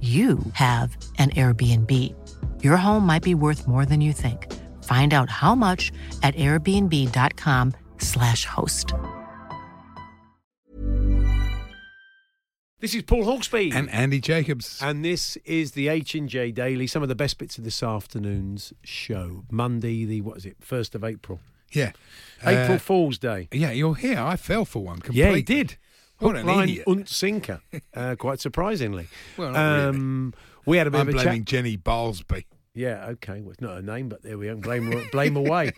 you have an Airbnb. Your home might be worth more than you think. Find out how much at airbnb.com/slash host. This is Paul Hawksbee. And Andy Jacobs. And this is the H&J Daily, some of the best bits of this afternoon's show. Monday, the, what is it, 1st of April. Yeah. April Uh, Fool's Day. Yeah, you're here. I fell for one completely. Yeah, he did. What an line, idiot. und sinker, uh, quite surprisingly. Well, not really. um, We had a bit I'm of a blaming chat. Jenny Balsby. Yeah, okay. Well, it's not her name, but there we go. Blame, blame away.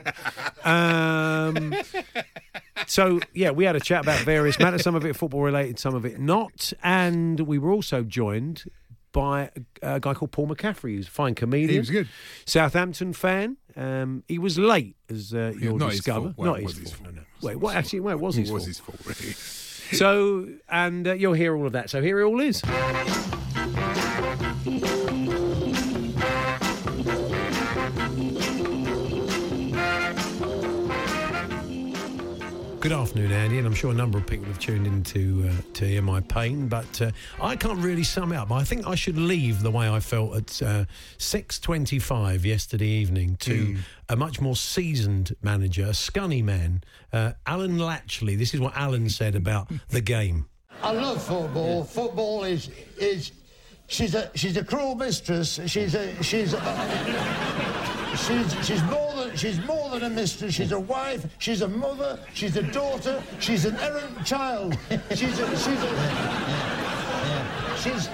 Um, so, yeah, we had a chat about various matters, some of it football related, some of it not. And we were also joined by a, guy called Paul McCaffrey, who's a fine comedian. He was good. Southampton fan. Um, he was late, as uh, you'll not his discover. fault. Well, not his his fault. fault. No, no. Wait, what? his Actually, well, it was his It was fault. his fault, really. So, and uh, you'll hear all of that. So here it all is. Good afternoon, Andy, and I'm sure a number of people have tuned in to, uh, to hear my pain, but uh, I can't really sum it up. I think I should leave the way I felt at uh, 6.25 yesterday evening to a much more seasoned manager, a scunny man, uh, Alan Latchley. This is what Alan said about the game. I love football. Football is is she's a she's a cruel mistress. She's a she's a, she's she's more than she's more than a mistress. She's a wife. She's a mother. She's a daughter. She's an errant child. She's a she's a she's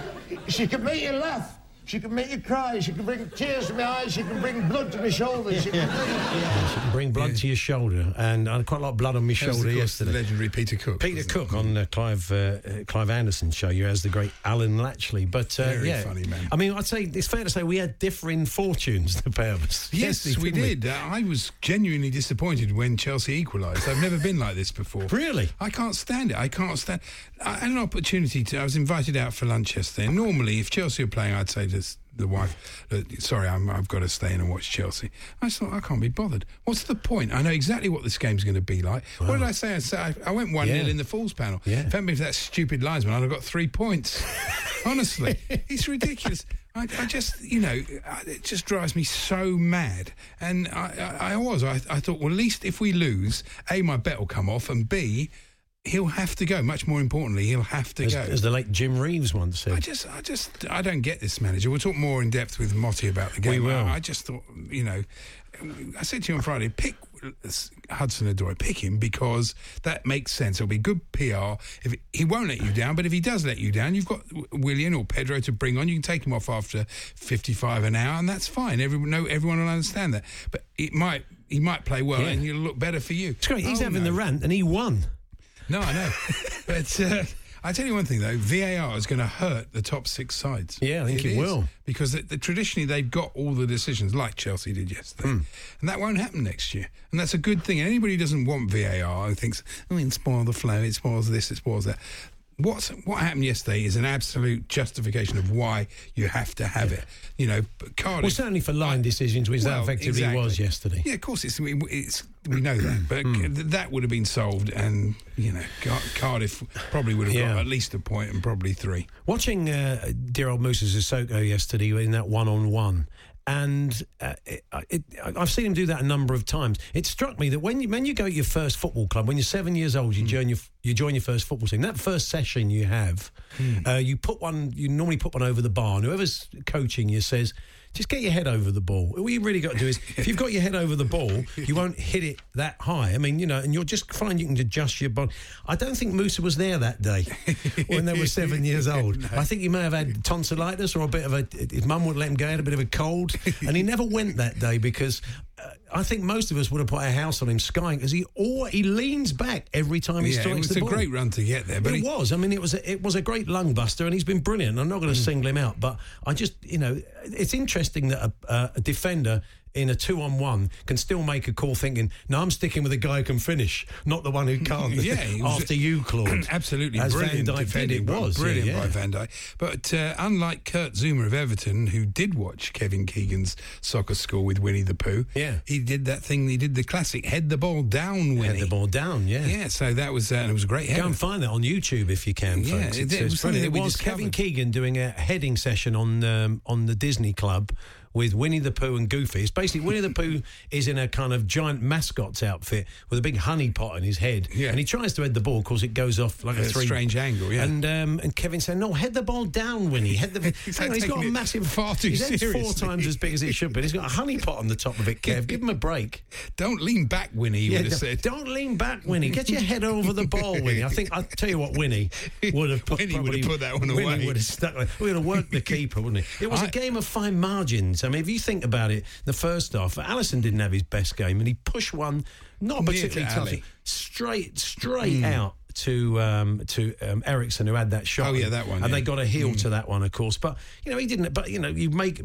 she can make you laugh. She can make you cry. She can bring tears to my eyes. She can bring blood to my shoulders. She can bring, Bring blood to your shoulder, and I had quite a lot of blood on my That shoulder of course, the yesterday. legendary Peter Cook. Peter Cook it? on uh, Clive uh, uh, Clive Anderson's show, you as the great Alan Latchley. But uh, Very yeah, funny man. I mean, I'd say it's fair to say we had differing fortunes, the pair of us. Yes, Yesterday, we didn't did. Uh, I was genuinely disappointed when Chelsea equalised. I've never been like this before. Really? I can't stand it. I can't stand. I had an opportunity to. I was invited out for lunch yesterday. Normally, if Chelsea were playing, I'd say to s- the wife, "Look, "Sorry, I'm, I've got to stay in and watch Chelsea." I thought I can't be bothered. What's the point? I know exactly what this game's going to be like. What did I say? I, said, I, I went one 0 Yeah. in the Falls panel. Yeah. If it for that stupid linesman, I'd have got three points. Honestly, it's ridiculous. I, I just, you know, I- it just drives me so mad. And I, I, I was, I, I thought, well, at least if we lose, A, my bet will come off, and B, he'll have to go. Much more importantly, he'll have to As, go. as the late Jim Reeves once said. I just, I just, I don't get this manager. We'll talk more in depth with Motti about the game. We will. I, I just thought, you know, I said to you on Friday, pick Hudson Odoi, pick him because that makes sense. It'll be good PR. If he won't let you down, but if he does let you down, you've got Willian or Pedro to bring on. You can take him off after fifty-five an hour, and that's fine. Everyone, no, everyone will understand that. But it might, he might play well, Yeah. and he'll look better for you. it's great. He's Oh, having no. the rant, and he won. No, I know. but uh, I tell you one thing though, VAR is going to hurt the top six sides. Yeah, I think it will. because the, the, traditionally they've got all the decisions, like Chelsea did yesterday, Hmm. and that won't happen next year. And that's a good thing. And anybody who doesn't want VAR who thinks, oh, it spoils the flow, it spoils this, it spoils that. What's, what happened yesterday is an absolute justification of why you have to have it. You know, but Cardiff. Well, certainly for line decisions, which that effectively exactly. was yesterday. Yeah, of course, it's, it's we know that, but th- that would have been solved, and you know, Car- Cardiff probably would have Yeah. got at least a point and probably three. Watching uh, dear old Moussa Sissoko yesterday in that one-on-one, and uh, it, it, I've seen him do that a number of times. It struck me that when you when you go to your first football club, when you're seven years old, you join your you join your first football team. That first session you have, Hmm. uh, you put one. You normally put one over the bar, and whoever's coaching you says. Just get your head over the ball. All you really got to do is, if you've got your head over the ball, you won't hit it that high. I mean, you know, and you'll just find you can adjust your body. I don't think Moussa was there that day when they were seven years old. I think he may have had tonsillitis or a bit of a. His mum wouldn't let him go. He had a bit of a cold, and he never went that day because I think most of us would have put our house on him skying because he or he leans back every time he Yeah, strikes it was a ball. great run to get there, but it he- was. I mean, it was. A, it was a great lung buster, and he's been brilliant. I'm not Mm. going to single him out, but I just, you know, it's interesting that a, a, a defender in a two-on-one can still make a call, thinking, "No, I'm sticking with the guy who can finish, not the one who can't." Yeah, after you, Claude. Absolutely As brilliant Van Dijk did, defending. it was brilliant yeah, by. Van Dijk. But uh, unlike Kurt Zouma of Everton, who did watch Kevin Keegan's soccer school with Winnie the Pooh, Yeah. he did that thing. He did the classic head the ball down, Winnie. Had the ball down, yeah. Yeah, so that was uh, it was a great header. Go and find that on YouTube if you can, Yeah, folks. it- it was it's something that It was Kevin. Keegan doing a heading session on um, on the Disney Club with Winnie the Pooh and Goofy. It's basically Winnie the Pooh is in a kind of giant mascot's outfit with a big honey pot in his head, Yeah. and he tries to head the ball. Of course, it goes off like a, A three strange angle, yeah. And um, and Kevin said, "No, head the ball down, Winnie. Head the. He's Hang on, he's got a massive far too his head's four times as big as it should be. He's got a honey pot on the top of it. Kev, give him a break." Don't lean back, Winnie. He Yeah, would have said. don't lean back, Winnie. Get your head over the ball, Winnie. I think I'll tell you what, Winnie would have put, Winnie would have probably- put that one away. Winnie away. would have stuck. We're going to work the keeper, wouldn't it? It was a I- game of fine margins. I mean, if you think about it, the first half, Alisson didn't have his best game, and he pushed one not particularly tough, straight straight out. To um, to um, Eriksen who had that shot, Oh, yeah, that one, and they got a heel to that one, of course. But you know he didn't. But you know you make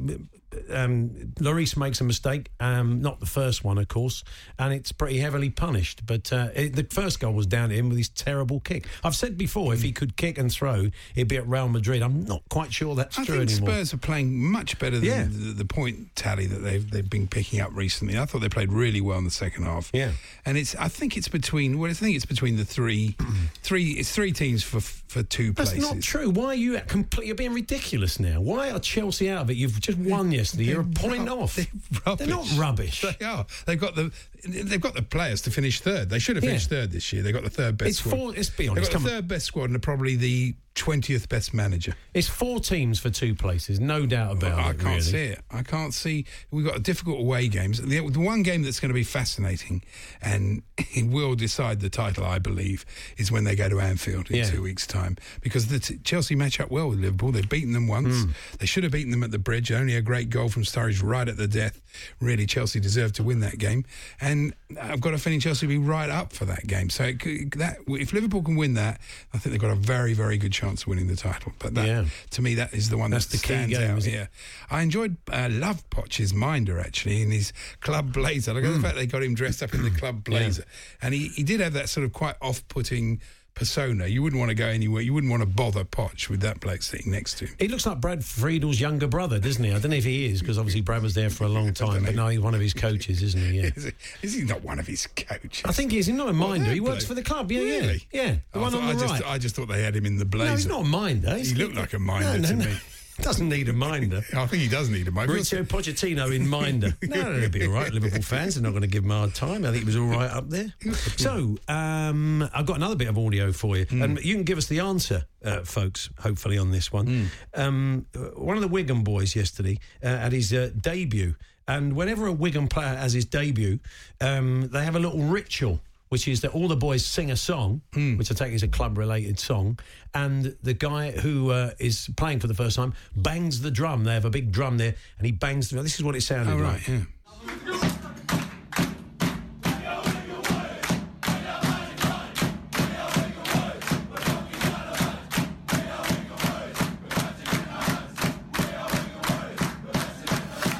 um, Lloris makes a mistake, um, not the first one, of course, and it's pretty heavily punished. But uh, it, the first goal was down to him with his terrible kick. I've said before, if he could kick and throw, he'd be at Real Madrid. I'm not quite sure that's I true think anymore. Spurs are playing much better than Yeah. the, the point tally that they've they've been picking up recently. I thought they played really well in the second half. Yeah. and it's I think it's between well I think it's between the three three it's three teams for for two That's places. That's not true. Why are you at complete? You're being ridiculous now. Why are Chelsea out of it? You've just won yesterday. You're a point They're off. rubbish. They're not rubbish. They are. They've got the they've got the players to finish third. They should have Yeah. finished third this year. They've got the third best It's squad. four- let's be They've honest, got come the on. third best squad and are probably the twentieth best manager. It's four teams for two places, no doubt about I it. I can't really. see it. I can't see. We've got difficult away games. The, the one game that's going to be fascinating and it will decide the title, I believe, is when they go to Anfield in Yeah. two weeks' time. Because the t- Chelsea match up well with Liverpool. They've beaten them once. Hmm. They should have beaten them at the bridge. Only a great goal from Sturridge right at the death. Really, Chelsea deserved to win that game. And I've got a feeling Chelsea will be right up for that game. So it could, that if Liverpool can win that, I think they've got a very, very good chance of winning the title. But that, Yeah. to me, that is the one That's that the key stands game, out. Yeah, I enjoyed uh, Love Poch's minder actually in his club blazer. Look at Hmm. the fact they got him dressed up in the club blazer, and he, he did have that sort of quite off-putting persona. You wouldn't want to go anywhere. You wouldn't want to bother Poch with that bloke sitting next to him. He looks like Brad Friedel's younger brother, doesn't he? I don't know if he is, because obviously Brad was there for a long time, but now he's one of his coaches, isn't he? Yeah. Is, he, is he not one of his coaches? I think he is. He's not a minder. that he works bloke? for the club. Yeah, Really? yeah. Yeah. The I one thought- on the I just, right. I just thought they had him in the blazer. no, he's not a minder. He's- He looked like a minder no, no, to no. me. Doesn't need a minder. I think he does need a minder. Mauricio Pochettino in minder. No, no, he'll be all right. Liverpool fans are not going to give him a hard time. I think he was all right up there. So, um, I've got another bit of audio for you. Hmm. And you can give us the answer, uh, folks, hopefully, on this one. Hmm. Um, one of the Wigan boys yesterday uh, at his uh, debut. And whenever a Wigan player has his debut, um, they have a little ritual which is that all the boys sing a song, Hmm. which I take is a club related song, and the guy who uh, is playing for the first time bangs the drum. They have a big drum there, and he bangs the drum. This is what it sounded Oh, like. yeah.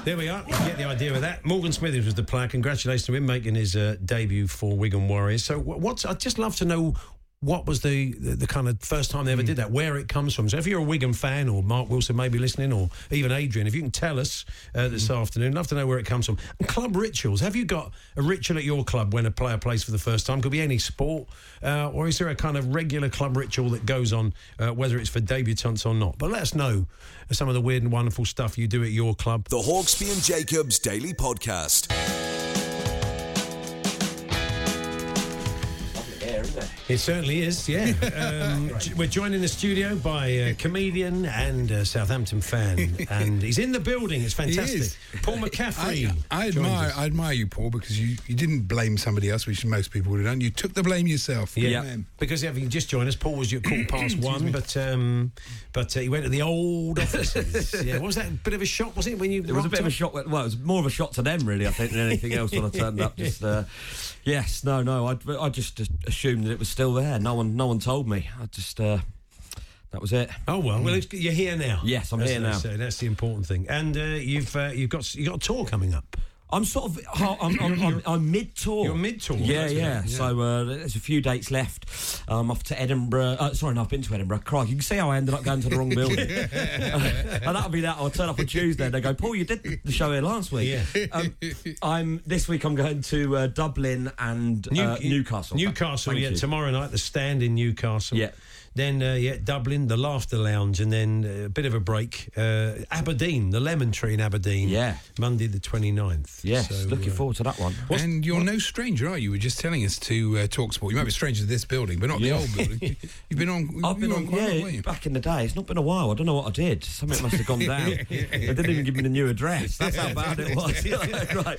There we are. You get the idea of that. Morgan Smithies was the player. Congratulations to him making his uh, debut for Wigan Warriors. So, wh- what's I'd just love to know what was the, the, the kind of first time they ever did that, where it comes from. So, if you're a Wigan fan, or Mark Wilson maybe listening, or even Adrian, if you can tell us uh, this afternoon, love to know where it comes from. And club rituals. Have you got a ritual at your club when a player plays for the first time? Could be any sport, uh, or is there a kind of regular club ritual that goes on, uh, whether it's for debutants or not? But let us know some of the weird and wonderful stuff you do at your club. The Hawksbee and Jacobs Daily Podcast. It? It certainly is, yeah. Um, j- we're joined in the studio by a comedian and a Southampton fan, and he's in the building. It's fantastic. Paul McCaffrey. I, I admire, us. I admire you, Paul, because you, you didn't blame somebody else, which most people would have done. You took the blame yourself. Yeah, Good man. because if you just joined us, Paul was your call past one, but um, but uh, he went to the old offices. yeah, what was that a bit of a shock? Was it when you? It was a bit of a shock. Well, it was more of a shock to them, really, I think, than anything else when I turned up. Just, uh, yes, no, no. I, I just assumed that it was still there. No one, no one told me. I just, uh, that was it. Oh well, well, it's, you're here now. Yes, I'm That's- here now. that's, uh, that's the important thing. And uh, you've uh, you've got you got a tour coming up. I'm sort of, I'm, I'm, I'm, I'm mid tour. You're mid-tour, Yeah, yeah. yeah. So uh, there's a few dates left. I'm off to Edinburgh. Uh, sorry, no, I've been to Edinburgh. Crikey, you can see how I ended up going to the wrong building. and that'll be that. I'll turn up on Tuesday and they go, Paul, you did the show here last week. Yeah. Um, I'm this week. I'm going to uh, Dublin and uh, Newcastle. Newcastle, Thank yeah. you. Tomorrow night, the stand in Newcastle. Yeah. Then, uh, yeah, Dublin, the Laughter Lounge, and then uh, a bit of a break. Uh, Aberdeen, the Lemon Tree in Aberdeen. Yeah. Monday the 29th. Yes, So, looking uh, forward to that one. and you're no stranger, are you? You were just telling us to uh, talk sport. You might be a stranger to this building, but not Yeah. the old building. You've been on. I've been on, quite a lot, yeah, weren't back in the day. It's not been a while. I don't know what I did. Something must have gone down. They didn't even give me the new address. That's how bad it was. right.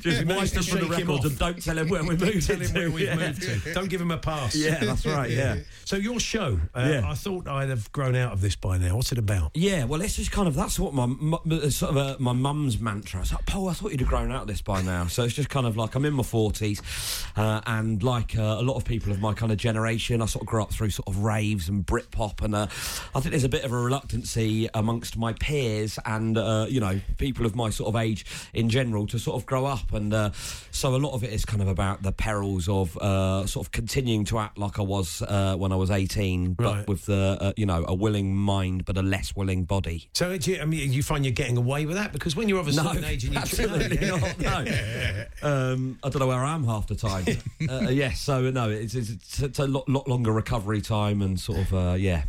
Just managed wipe to them from the shake him records and don't tell him where we moved. Tell him where we've Yeah. moved to. Don't give him a pass. Yeah, that's right. Yeah. So your show, uh, Yeah. I thought I'd have grown out of this by now. What's it about? Yeah, well, it's just kind of that's what my mu- uh, sort of uh, my mum's mantra. It's like, Paul, I thought you'd have grown out of this by now. So it's just kind of like I'm in my forties, uh, and like uh, a lot of people of my kind of generation, I sort of grew up through sort of raves and Britpop, and uh, I think there's a bit of a reluctancy amongst my peers and uh, you know people of my sort of age in general to sort of grow up, and uh, so a lot of it is kind of about the perils of uh, sort of continuing to act like I was uh, when I was 18, but Right. with the uh, you know a willing mind but a less willing body. So, do you, I mean, you find you're getting away with that because when you're of a No, certain age and you absolutely not. No, um, I don't know where I am half the time. uh, yes, so no, it's, it's, it's, it's a lot, lot longer recovery time and sort of uh, yeah.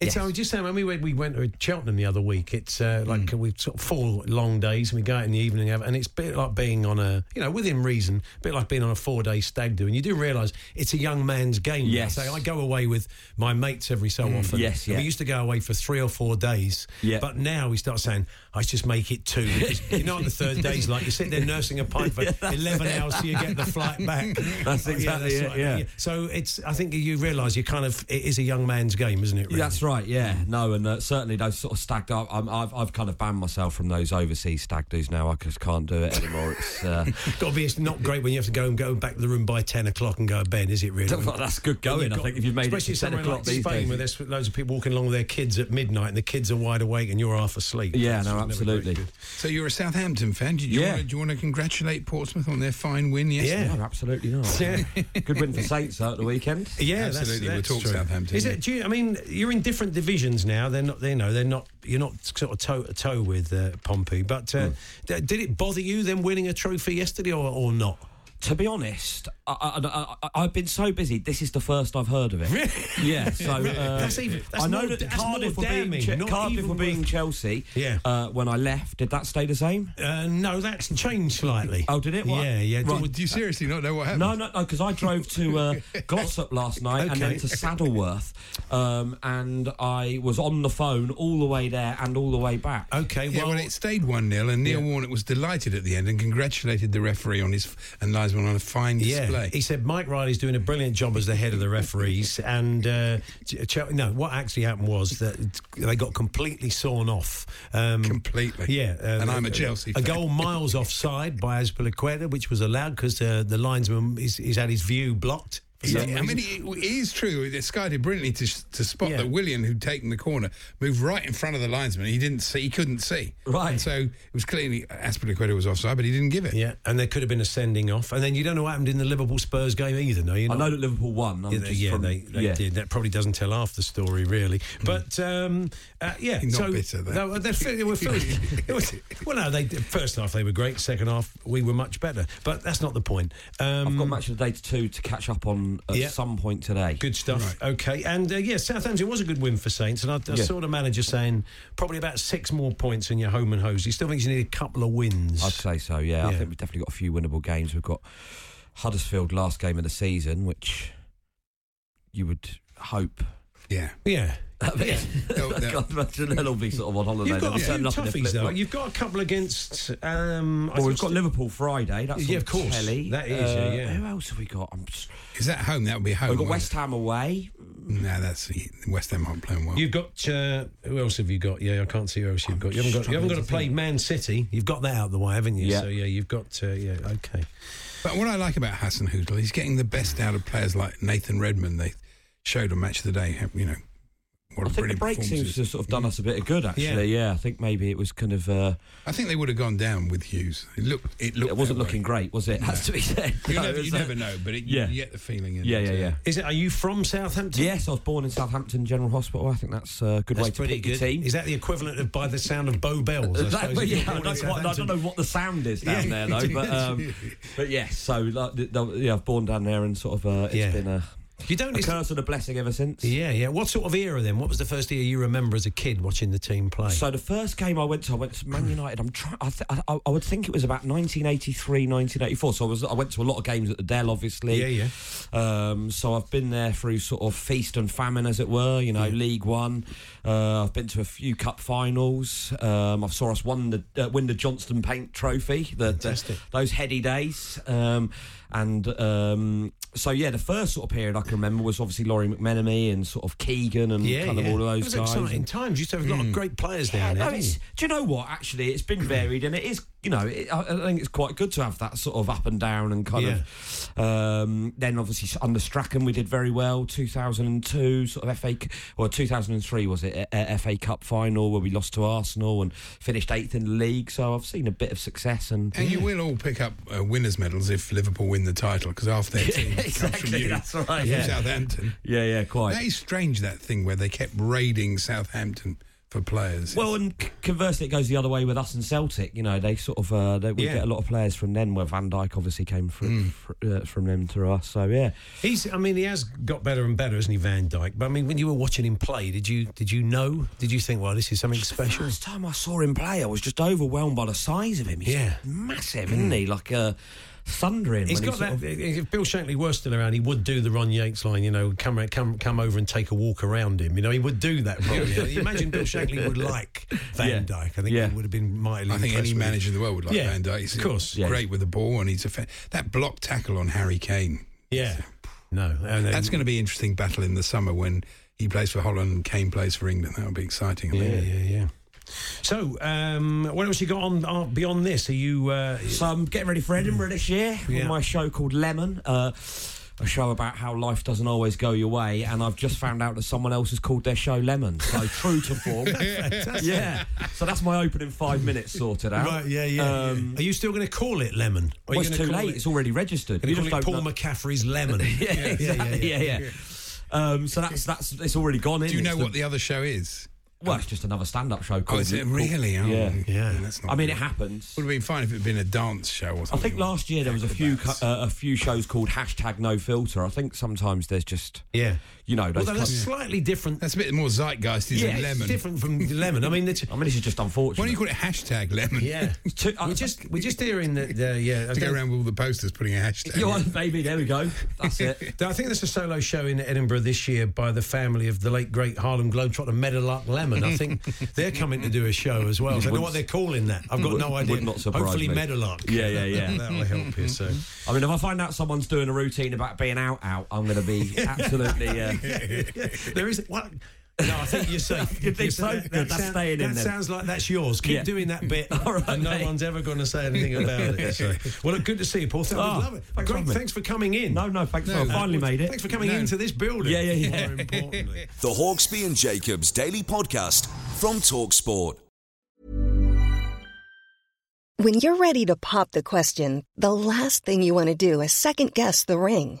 It's Yes. I was just saying when we went, we went to Cheltenham the other week. It's uh, like we sort of four long days, and we go out in the evening, and it's a bit like being on a you know within reason, a bit like being on a four day stag do. And you do realise it's a young man's game. Yes. So I go away with my mates every so often. yes, yeah. We used to go away for three or four days. Yeah. But now we start saying, I just make it two. You know, on the third day's like you sit there nursing a pint for eleven hours till you get the flight back. That's exactly it, right. yeah. So it's I think you realise you kind of it is a young man's game, isn't it? Really? That's right, yeah. No, and uh, certainly those sort of stag. I- I'm, I've I've kind of banned myself from those overseas stag do's now. I just can't do it anymore. It's uh, Got to be. It's not great when you have to go and go back to the room by ten o'clock and go to bed, is it? Really? that's good going. you've I think if you've made it especially to ten somewhere o'clock like these Spain, days. where there's loads of people walking along with their kids at midnight, and the kids are wide awake and you're half asleep. Yeah, It's no, absolutely. So you're a Southampton fan. Do you, Yeah. want to, do you want to congratulate Portsmouth on their fine win yesterday? Yeah. No, absolutely not. Yeah. Good win for Saints though, at the weekend. Yeah, Absolutely, That's, we'll talk true. Southampton, Is it? Do you, I mean, you're in different divisions now. They're not. They, you know, they're not. You're not sort of toe to toe with uh, Pompey. But uh, d- did it bother you them winning a trophy yesterday, or, or not? To be honest, I, I, I, I've been so busy. This is the first I've heard of it. Really? Yeah. So uh, That's even- that's I know more- that Cardiff were being Che- Cardiff were being Chelsea. Yeah. Uh, when I left, did that stay the same? Uh, no, that's changed slightly. Oh, did it? What? Yeah, yeah. Right. Do you seriously not know what happened? No, no, no, because I drove to uh, Glossop last night and then to Saddleworth, um, and I was on the phone all the way there and all the way back. Okay, Yeah, well, well, it stayed 1 0, and Neil Warnock was delighted at the end and congratulated the referee on his and linesman on a fine Yeah, he said Mike Riley's doing a brilliant job as the head of the referees, and uh, no, what actually happened was that they got completely sawn off. Um, Completely. yeah, uh, And I'm a Chelsea A fan. goal miles offside by Azpilicueta, which was allowed because uh, the linesman he's, he's had his view blocked. For Yeah, I mean, it, it is true. The Sky did brilliantly to, to spot Yeah. that Willian, who'd taken the corner, moved right in front of the linesman. He didn't see, he couldn't see. Right. And so it was clearly Azpilicueta was offside, but he didn't give it. yeah, and there could have been a sending off, and then you don't know what happened in the Liverpool Spurs game either. No, you I know that Liverpool won. I'm Yeah, they, just yeah, from- they, they yeah. did. That probably doesn't tell half the story, really. But um, uh, yeah, Not so bitter, then. no, they, they were finished. It was- well, no, they first half they were great. Second half we were much better. But that's not the point. Um, I've got match of the day to two to catch up on at Yeah. some point today. Good stuff. Okay, and uh, yeah, Southampton was a good win for Saints, and I, I Yeah. saw the manager saying probably about six more points in your home and hose. He still thinks you need a couple of wins. I'd say so. Yeah, I think we've definitely got a few winnable games. We've got Huddersfield last game of the season, which you would hope. Yeah. Yeah. They'll- they'll- God, imagine they'll all be sort of on holiday. You've got a few turn up in their toughies though. You've got a couple against. Um, Well, we've got Liverpool Friday. That's Yeah, on of course. Telly. That is, Uh, yeah. Who else have we got? I'm just, Is that home? That would be home. we've got West Ham away. it? No, that's West Ham aren't playing well. You've got uh, who else have you got? Yeah, I can't see who else you've got. You haven't got. You haven't got to play Man City. You've got that out of the way, haven't you? Yeah. So yeah, you've got. Uh, yeah, okay. But what I like about Hasenhüttl, he's getting the best out of players like Nathan Redmond. They showed on Match of the Day. You know, what I a think the break seems to have sort of done us a bit of good, actually. Yeah, I think maybe it was kind of. Uh, I think they would have gone down with Hughes. It looked. It looked. it wasn't that way. looking great, was it? Has to be said. You, No, never, you never know, but it, yeah. you get the feeling. In Yeah, it, yeah, yeah. Is it? Are you from Southampton? Yes, I was born in Southampton General Hospital. I think that's a good way to pretty pick your good. team. Is that the equivalent of by the sound of Bow Bells? I That- suppose, but if you're yeah, I don't, quite, I don't know what the sound is down Yeah. there though, but um, but yes. So like, the, the, yeah, I've born down there, and sort of uh, it's Yeah. been a, You don't. a curse and a blessing ever since. Yeah, yeah. What sort of era then? What was the first year you remember as a kid watching the team play? So the first game I went to, I went to Man United. I'm trying. I, th- I, I would think it was about 1983, 1984. So I was. I went to a lot of games at the Dell, obviously. yeah, yeah. Um, so I've been there through sort of feast and famine, as it were. You know, League One. Uh, I've been to a few cup finals. Um, I saw us won the uh, win the Johnston Paint Trophy. The, the- those heady days. Um, and um, so yeah, the first sort of period I can remember was obviously Lawrie McMenemy and sort of Keegan and Yeah, kind yeah. of all of It those was guys. exciting times. You used to have a lot of great players down no, there. you? do you know what? Actually, it's been varied, and it is. You know, it, I, I think it's quite good to have that sort of up and down and kind of. Um, then obviously under Strachan we did very well. 2002 sort of FA, or 2003 was it? A, a FA Cup final where we lost to Arsenal and finished eighth in the league. So I've seen a bit of success and. And you will all pick up uh, winners' medals if Liverpool win the title because half their team comes from exactly, you, that's right, from yeah. Southampton. Yeah, yeah, quite. That is strange. That thing where they kept raiding Southampton for players. Well, and conversely, it goes the other way with us and Celtic. You know, they sort of uh, they, we Yeah. get a lot of players from them. Where Van Dijk obviously came from fr- uh, from them to us. So yeah, He's. I mean, he has got better and better, hasn't he, Van Dijk? But I mean, when you were watching him play, did you did you know? Did you think, well, this is something special? The First time I saw him play, I was just overwhelmed by the size of him. He's Yeah. massive, isn't he? Like uh, thundering. He's got sort that. of- If Bill Shankly were still around, he would do the Ron Yeats line. You know, come come come over and take a walk around him. You know, he would do that. Probably. You Imagine Bill Shankly would like Van Yeah. Dyke. I think Yeah. he would have been mightily. I think any with him. manager in the world would like Yeah, Van Dijk. He's of course. Yeah. great with the ball, and he's a fa- that block tackle on Harry Kane. Yeah. No, and then- That's going to be an interesting battle in the summer when he plays for Holland and Kane plays for England. That'll be exciting. I Yeah, think. yeah, yeah. So, um, what else you got on uh, beyond this? Are you? Uh, So I'm getting ready for Edinburgh this year Yeah. with my show called Lemon. Uh, a show about how life doesn't always go your way, and I've just found out that someone else has called their show Lemon. So true to form. yeah. So that's my opening five minutes sorted out. Right, yeah, yeah. Um, Are you still going to call it lemon? Or Well, it's too late. It, It's already registered. Can you We call it just Paul don't know- McCaffrey's lemon? yeah, exactly. Yeah, yeah. Um, so that's that's it's already gone in. Do you know It's what the other show is? Well, it's just another stand-up show. Oh, Called, is it really? Oh, Yeah. Yeah. That's not I mean, good. it happens. Would have been fine if it had been a dance show or something. I think last year there was a few co- Acrobats. uh, a few shows called hashtag No Filter. I think sometimes there's just Yeah. you know those Although that's kind- slightly different. That's a bit more zeitgeisty Yeah, than it's lemon. different from lemon. I mean, it's, I mean, this is just unfortunate. Why don't you call it hashtag lemon? yeah. Two- I- we're just we're just hearing that. Uh, yeah. To go around with all the posters putting a hashtag. You know, baby, there we go. That's it. I think there's a solo show in Edinburgh this year by the family of the late great Harlem Globetrotter Meadowlark Lemon. I think they're coming to do a show as well. I don't know what they're calling that. I've got no idea. would not surprise Hopefully me. Meadowlark. Yeah, yeah, yeah. That'll help you. So I mean, if I find out someone's doing a routine about being out, out, I'm going to be absolutely. Uh, there is what. No, I think you're safe. You think You're so? safe. Good, that's sound- staying in That then. sounds like that's yours. Keep Yeah. doing that bit, All right, and no mate. one's ever going to say anything about it. So. Well, good to see you, Paul. Thank Oh, love it. thanks for Great. Thanks for coming in. no, no, thanks. No, for I no. finally made it. Thanks for coming No. into this building. Yeah, yeah, yeah. More importantly. The Hawksbee and Jacobs Daily Podcast from Talksport. When you're ready to pop the question, the last thing you want to do is second guess the ring.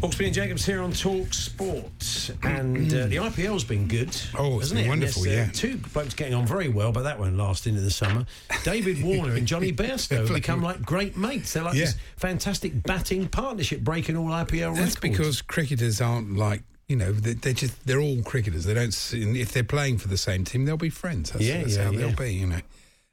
Hawksbee and Jacobs here on Talk Sport, and uh, the IPL's been good. Oh, it's been it? wonderful, There's, uh, yeah. Two blokes getting on very well, but that won't last into the summer. David Warner and Johnny Bairstow have become like great mates. They're like Yeah. this fantastic batting partnership, breaking all IPL records. That's records. because cricketers aren't like you know they, they're just they're all cricketers. They don't if they're playing for the same team, they'll be friends. That's, Yeah, that's yeah, how yeah. they'll be. You know.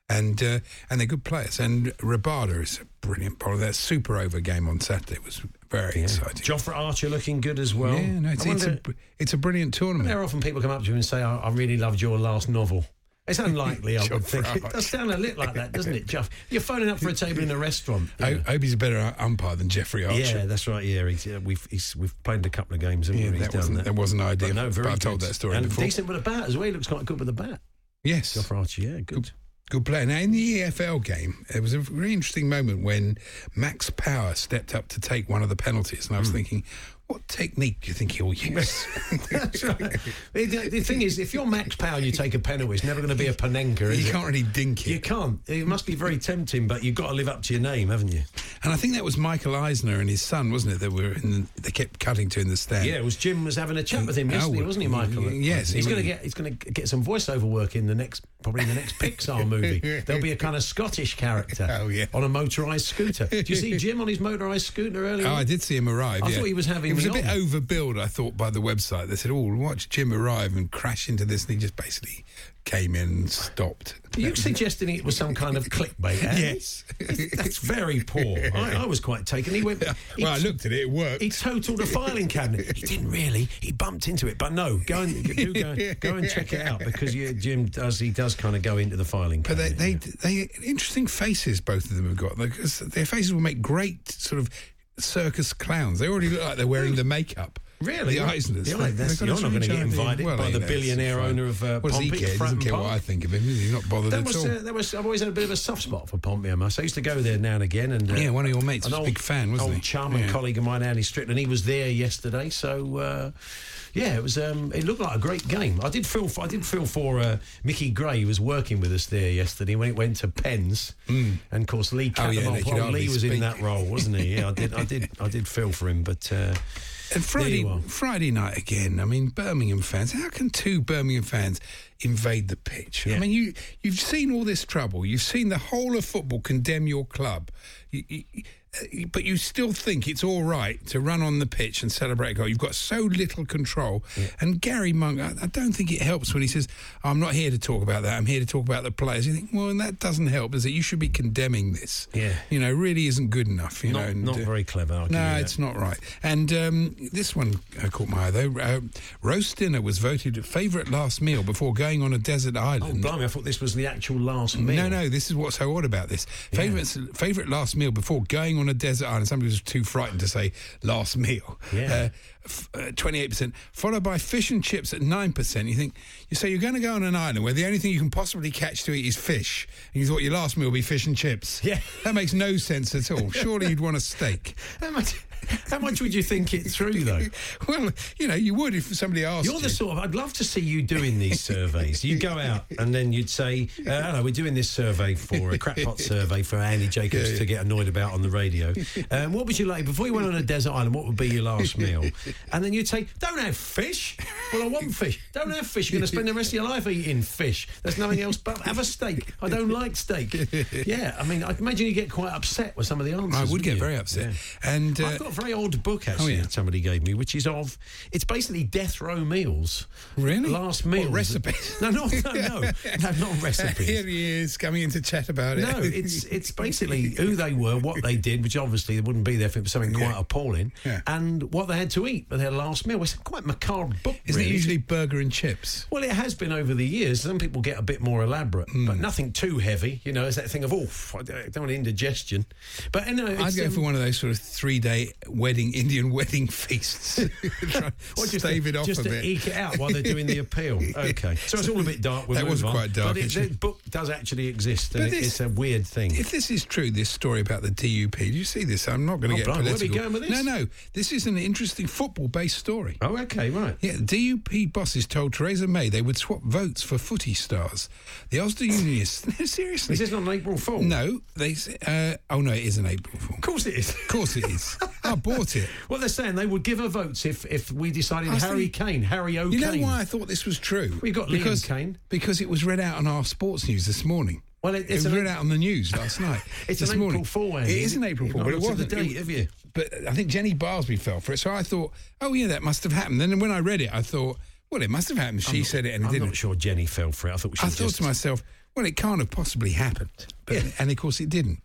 And uh, and they're good players. And Rabada is a brilliant bowler. That super over game on Saturday was very exciting. Jofra Archer looking good as well. yeah, no, it's, I it's, wonder- a, it's a brilliant tournament. There are often people come up to you and say, I, I really loved your last novel. It's unlikely, I would Jofra think. It does sound a little like that, doesn't it, Jeff? You're phoning up for a table in a restaurant. you I. I hope he's a better umpire than Jeffrey Archer. Yeah, that's right. Yeah, he's, yeah we've he's, we've played a couple of games, haven't Yeah, we? He's that done wasn't- that. that wasn't ideal, But no, very but I've told that story and before. decent with a bat as well. He looks quite good with a bat. Yes. Jofra Archer, yeah, good. Good player. Now, in the EFL game, it was a very interesting moment when Max Power stepped up to take one of the penalties, and I was hmm. thinking, what technique do you think he'll use? That's right. The, the- thing is, if you're Max Power and you take a penalty, it's never going to be a Panenka, is you can't really dink it. You can't. It must be very tempting, but you've got to live up to your name, haven't you? And I think that was Michael Eisner and his son, wasn't it? That were in the, they kept cutting to in the stand. Yeah, it was Jim was having a chat with him Oh, wasn't he, Michael? yes, he's he- going to get he's going to get some voiceover work in the next probably in the next Pixar movie. There'll be a kind of Scottish character Oh, yeah. on a motorised scooter. Do you see Jim on his motorised scooter earlier? Oh. I did see him arrive. I yeah. thought he was having It was a bit on. overbilled, I thought, by the website. They said, "Oh, watch Jim arrive and crash into this," and he just basically came in and stopped. Are you suggesting it was some kind of clickbait? ad? Yes. That's very poor. I, I was quite taken. He went. he well, I looked at it; it worked. He totaled a filing cabinet. He didn't really. He bumped into it, but no. Go and do go, go and check it out because you, Jim does. He does kind of go into the filing But they, cabinet. they, they, interesting faces both of them have got. Because their faces will make great sort of circus clowns. They already look like they're wearing the makeup. Really? the Eisners. They- Eis- that's- you're not gonna get idea. invited by the billionaire owner of, uh, what does he Pompey, care? He doesn't care what I think of him. He's not bothered That at was, all. uh, that was. I've always had a bit of a soft spot for Pompey. I must. I used to go there now and again, and uh, Yeah, one of your mates an was a old, big fan, wasn't old he? chum and Yeah. colleague of mine, Andy Strickland. He was there yesterday, so uh, yeah, it was. Um, it looked like a great game. I did feel. For, I did feel for uh, Mickey Gray. He was working with us there yesterday when it went to Pens, and of course Lee Oh, yeah, Cattermole. they could well, hardly Lee was speak. in that role, wasn't he? Yeah, I did. I did. I did feel for him, but. And Friday. Friday night again. I mean, Birmingham fans. How can two Birmingham fans invade the pitch? I mean, you you've seen all this trouble. You've seen the whole of football condemn your club, you, you, but you still think it's all right to run on the pitch and celebrate a goal. You've got so little control. And Gary Monk, I, I don't think it helps when he says, "I'm not here to talk about that. I'm here to talk about the players." You think, well, and that doesn't help, does it? You should be condemning this. Yeah. you know, really isn't good enough. You not know, and, not uh, very clever. I'll give you no, it's not right. And um, this one uh, caught my eye though. Uh, roast dinner was voted favourite last meal before going on a desert island. Oh, blimey! I thought this was the actual last meal. no, no, this is what's so odd about this. Favourite favourite last meal before going on a desert island. Somebody was too frightened to say last meal. Yeah. Uh, uh, twenty-eight percent, followed by fish and chips at nine percent. You think you say you're going to go on an island where the only thing you can possibly catch to eat is fish, and you thought your last meal would be fish and chips. Yeah. that makes no sense at all. Surely you'd want a steak. How much? How much would you think it through though? Well, you know, you would if somebody asked. You're the you. sort of. I'd love to see you doing these surveys. You go out and then you'd say, uh, "Hello, we're doing this survey for a crackpot survey for Andy Jacobs Yeah, to get annoyed about on the radio. Um, what would you like before you went on a desert island? What would be your last meal?" And then you'd say, "Don't have fish. Well, I want fish. Don't have fish. You're going to spend the rest of your life eating fish. There's nothing else but have a steak. I don't like steak. Yeah, I mean, I imagine you get quite upset with some of the answers. I would get you? very upset. Yeah. And uh, I've got very odd book actually Oh, yeah. that somebody gave me, which is of it's basically death row meals. Really? Last meals. recipes? No, no, no, no, no, not recipes. here he is coming in to chat about it. No, it's it's basically who they were, what they did, which obviously they wouldn't be there if it was something quite Yeah. appalling, Yeah. and what they had to eat for their last meal. It's quite macabre book. Isn't really. it usually burger and chips? Well, it has been over the years. Some people get a bit more elaborate, Hmm. but nothing too heavy. You know, it's that thing of, oh, I don't want indigestion. But, know, I'd go um, for one of those sort of three-day wedding Indian wedding feasts. Or and just stave to, it off just a bit. eke it out while they're doing the appeal. Okay, so it's all a bit dark. We'll That was on. quite dark, But it, the book does actually exist, and But it, this- it's a weird thing. If this is true, this story about the DUP, do you see this? I'm not going Oh, to get blimey, where are we going with this? No, no. This is an interesting football-based story. oh, okay, right. Yeah, DUP bosses told Theresa May they would swap votes for footy stars. The Ulster Unionists. No, seriously. This is this not an April Fool? No, they. Uh, oh no, it is an April Fool. Of course it is. Of course it is. I bought it. Well, they're saying they would give her votes if, if we decided Harry thinking- Kane, Harry O'Kane. You know why I thought this was true? We've got Liam because, Kane. Because it was read out on our sports news this morning. Well, it- it was read out on the news last night. It's this an April morning. Fool, It is an April Fool, but it at the date, it- have you? But I think Jenny Barsby fell for it, so I thought, oh yeah, that must have happened. Then when I read it, I thought, well, it must have happened. She said it, and it I'm didn't. I'm not sure Jenny fell for it. I thought she I thought just... to myself, well, it can't have possibly happened. But, And of course, it didn't,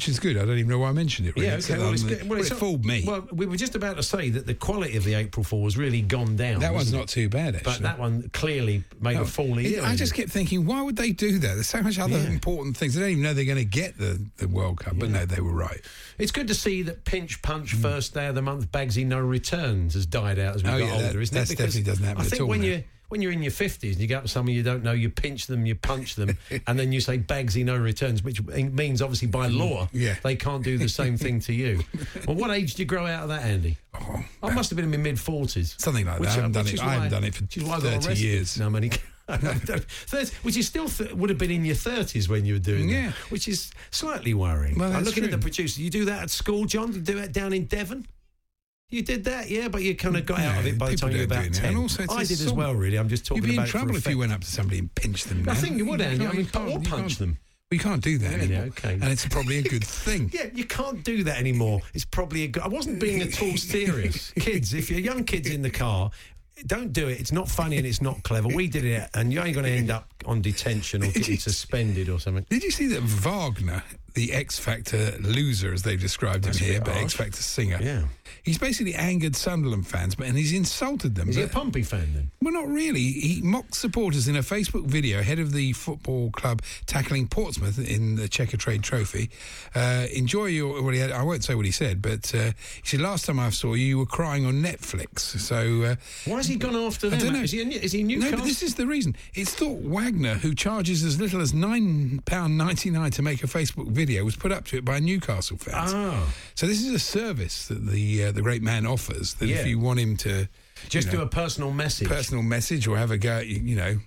which is good. I don't even know why I mentioned it. Really. Yeah, okay. Well, it's, um, than- well, well, it's it fooled me. Well, we were just about to say that the quality of the April Fool has really gone down. that one's hasn't not too bad, actually. But that one clearly made No, a fool of it- you. I just kept thinking, why would they do that? There's so much other Yeah. important things. They don't even know they're going to get the, the World Cup. But no, they were right. It's good to see that pinch punch mm. first day of the month Bagsy no returns has died out as we. Oh, got yeah, older, that- isn't it? Because definitely doesn't happen I at think all when now. you when you're in your fifties and you go up to someone you don't know, you pinch them, you punch them, and then you say Bagsy no returns, which means obviously by law Hmm. Yeah. they can't do the same thing to you. Well, what age did you grow out of that, Andy? Oh, I must have been in my mid forties, Something like that. I haven't done it- I haven't done it for 30 years. No, many. 30, which is still th- would have been in your thirties when you were doing Yeah. that, which is slightly worrying. Well, I'm looking at the producer. You do that at school, John? You do that down in Devon? You did that, yeah, but you kind of got out of it by the time you were about ten. Also I did as well, really. I'm just talking You'd be in about it for trouble if you went up to somebody and pinched them. I think you would, Andy. I mean, you can't- or you punch can't- them. We can't do that Really? anymore. Okay. And it's probably a good thing. Yeah, you can't do that anymore. It's probably a good. I wasn't being at all serious. kids, if you're young kids in the car, don't do it. It's not funny and it's not clever. We did it, and you ain't going to end up on detention or getting suspended or something. Did you see that Wagner, the X Factor loser, as they've described him That's a here, but harsh. X Factor singer? Yeah. He's basically angered Sunderland fans, but and he's insulted them. Is he a but- Pompey fan then? Well, not really. He mocked supporters in a Facebook video ahead of the football club tackling Portsmouth in the Checkatrade Trophy. Uh, enjoy your. Well, he had, I won't say what he said, but uh, he said last time I saw you, you were crying on Netflix. So uh, Why has he gone after I them? don't know. Is he, is he no, Newcastle? but this is the reason. It's thought Wagner, who charges as little as nine pound ninety nine to make a Facebook video, was put up to it by Newcastle fans. Ah. So this is a service that the uh, the great man offers. That Yeah. if you want him to Just you do a personal message. personal message or have a go at you you know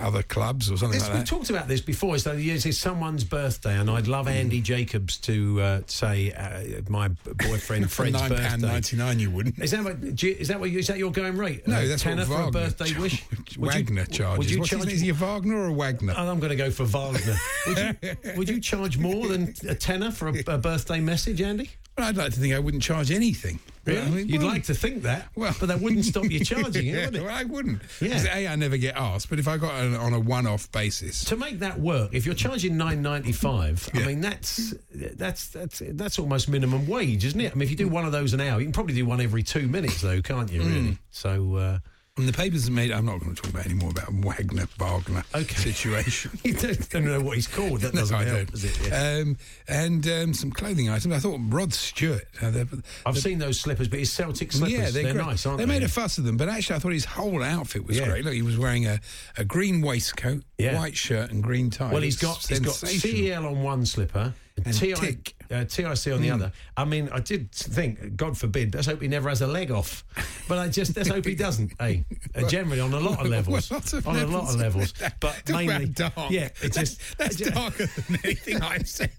other clubs or something This, like we've that. talked about this before. So it's it's someone's birthday, and I'd love Andy Jacobs to uh, say uh, my boyfriend Fred's nine pound birthday. ninety nine, you wouldn't. Is that what? do you- Is that what? You, is that your going rate? No, Uh, that's tenner what for a Wagner birthday wish. Would you- Wagner charges. Would you What's his charge? name? Is he a Wagner or a Wagner? Oh, I'm going to go for Wagner. would, you, would you charge more than a tenner for a, a birthday message, Andy? Well, I'd like to think I wouldn't charge anything. But, I mean, You'd well, like to think that, Well, but that wouldn't stop you charging it, yeah, would it? well, I wouldn't. Yeah. A, I never get asked, but if I got an, on a one-off basis, to make that work, if you're charging nine ninety five, I mean that's that's that's that's almost minimum wage, isn't it? I mean, if you do one of those an hour, you can probably do one every two minutes, though, can't you? Really? So uh, and the papers have made. I'm not going to talk about any more about Wagner Wagner Okay. situation. you don't, don't know what he's called. That doesn't I help, does it? Yeah. Um, and um, some clothing items. I thought Rod Stewart. Uh, they're- I've seen those slippers, but his Celtic slippers, Yeah, they're, they're, great. nice, aren't they they? made a fuss of them, but actually, I thought his whole outfit was Yeah. great. Look, he was wearing a, a green waistcoat, Yeah. white shirt, and green tie. well, he's got he's got. CEL on one slipper, And TI tick. Uh, TIC on the other. I mean, I did think, God forbid, let's hope he never has a leg off. But I just let's hope he doesn't. Hey, uh, generally on a lot of levels, Well, on a lot of levels, but mainly, dark. yeah, it's just That's just- darker than anything I've said.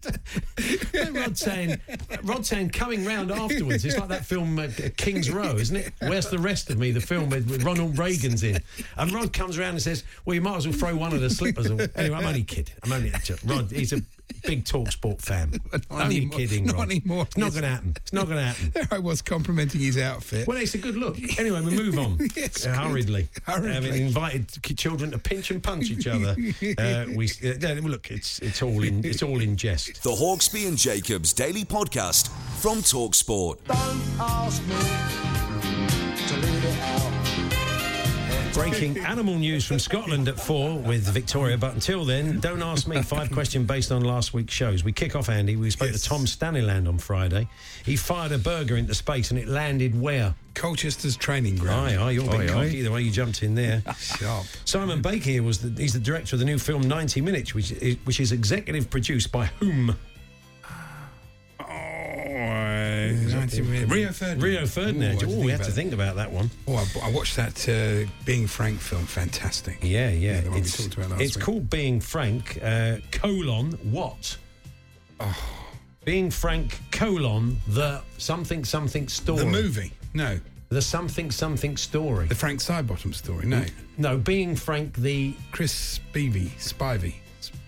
Rod saying, Rod saying, coming round afterwards. It's like that film uh, King's Row, isn't it? Where's the rest of me? The film with, with Ronald Reagan's in, and Rod comes around and says, "Well, you might as well throw one of the slippers." Away. Anyway, I'm only kidding. I'm only Rod. He's a big talk sport fan. Not only anymore. kidding. Not Rod. anymore. It's not going to happen. It's not going to happen. There I was complimenting his outfit. Well, it's a good look. Anyway, we move on Yes, uh, hurriedly. hurriedly. Having invited k- children to pinch and punch each other. Uh, we uh, yeah, look. It's it's all in it's all in jest. The Hawksbee and Jacobs Daily Podcast from Talksport. Don't ask me to leave it out. Breaking animal news from Scotland at four with Victoria. But until then, don't ask me. Five question based on last week's shows. We kick off, Andy. We spoke Yes. to Tom Staniland on Friday. He fired a burger into space and it landed where? Colchester's training ground. Aye, aye, you're a bit Aye, cocky the way you jumped in there. Sharp. Simon Baker here was the, he's the director of the new film 90 Minutes, which is, which is executive produced by whom? Oh, 90. Rio Ferdinand. Rio Ferdinand. Ooh, Oh, we have to think about that one. Oh, I, I watched that uh, Being Frank film. Fantastic. Yeah, yeah. the one we it's talked about last it's called Being Frank, uh, colon, what? Being Frank, colon, the something something story. The movie. No. The something something story. The Frank Sidebottom story. No. no, Being Frank, the Chris Beebe. Spivey.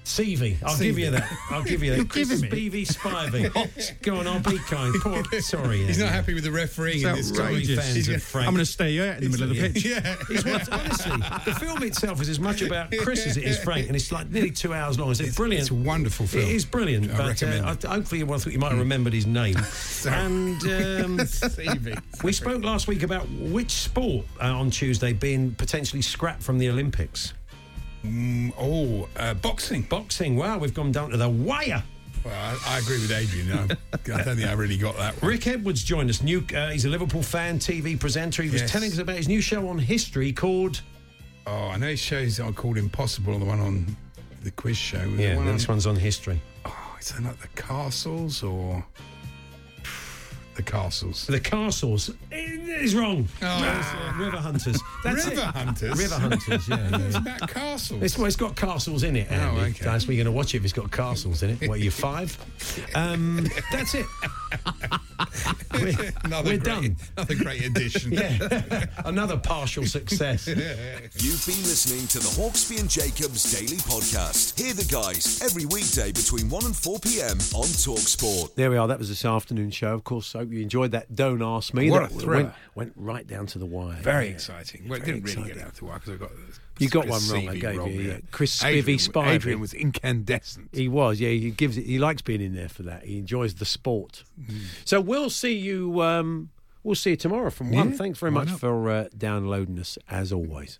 Sievey. I'll give you that. I'll give you that. Chris Beavy Spivey. Go on, I'll be kind. Poor, sorry. He's Andy. not happy with the refereeing in this Sorry, story. fans of Frank. I'm going to stay out in the middle of the pitch. Yeah. It's what, honestly, the film itself is as much about Chris as it is Frank, and it's like nearly two hours long. It's, brilliant. It's a wonderful film. It is brilliant, I but recommend uh, it. I, hopefully, well, thought you might have remembered his name. and um, Sievey. we spoke last week about which sport uh, on Tuesday being potentially scrapped from the Olympics. Mm, oh, uh, boxing. Boxing. Wow, we've gone down to the wire. Well, I, I agree with Adrian. I, I don't think I really got that one. Rick Edwards joined us. New, uh, he's a Liverpool fan, TV presenter. He was Yes. telling us about his new show on history called. Oh, I know his shows are called Impossible, the one on the quiz show. The Yeah, one this on, one's on history. Oh, is that like the castles or the castles? The castles. It is wrong. Oh. River Hunters. That's River it. Hunters? River Hunters, yeah. yeah, It's about castles. It's, well, it's got castles in it, Oh, Andy. okay. That's where you're going to watch it if it's got castles in it. What, are you five? Um, that's it. We're, another we're great, done. Another great addition. Yeah. Another partial success. You've been listening to the Hawksbee and Jacobs Daily Podcast. Hear the guys every weekday between 1 and 4 p.m. on Talksport. There we are. That was this afternoon show. Of course, I hope you enjoyed that. Don't ask me. What that a thriller. Went, went right down to the wire. Very Yeah. exciting. Well, it didn't really get out to the wire because I got. You got one wrong, I gave wrong, you, yeah. Chris Spivey Spivey. Adrian was incandescent. He was, yeah. He gives it. He likes being in there for that. He enjoys the sport. So we'll see you. Um, we'll see you tomorrow from one. Yeah, Thanks very much not? for uh, downloading us as always.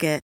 Market.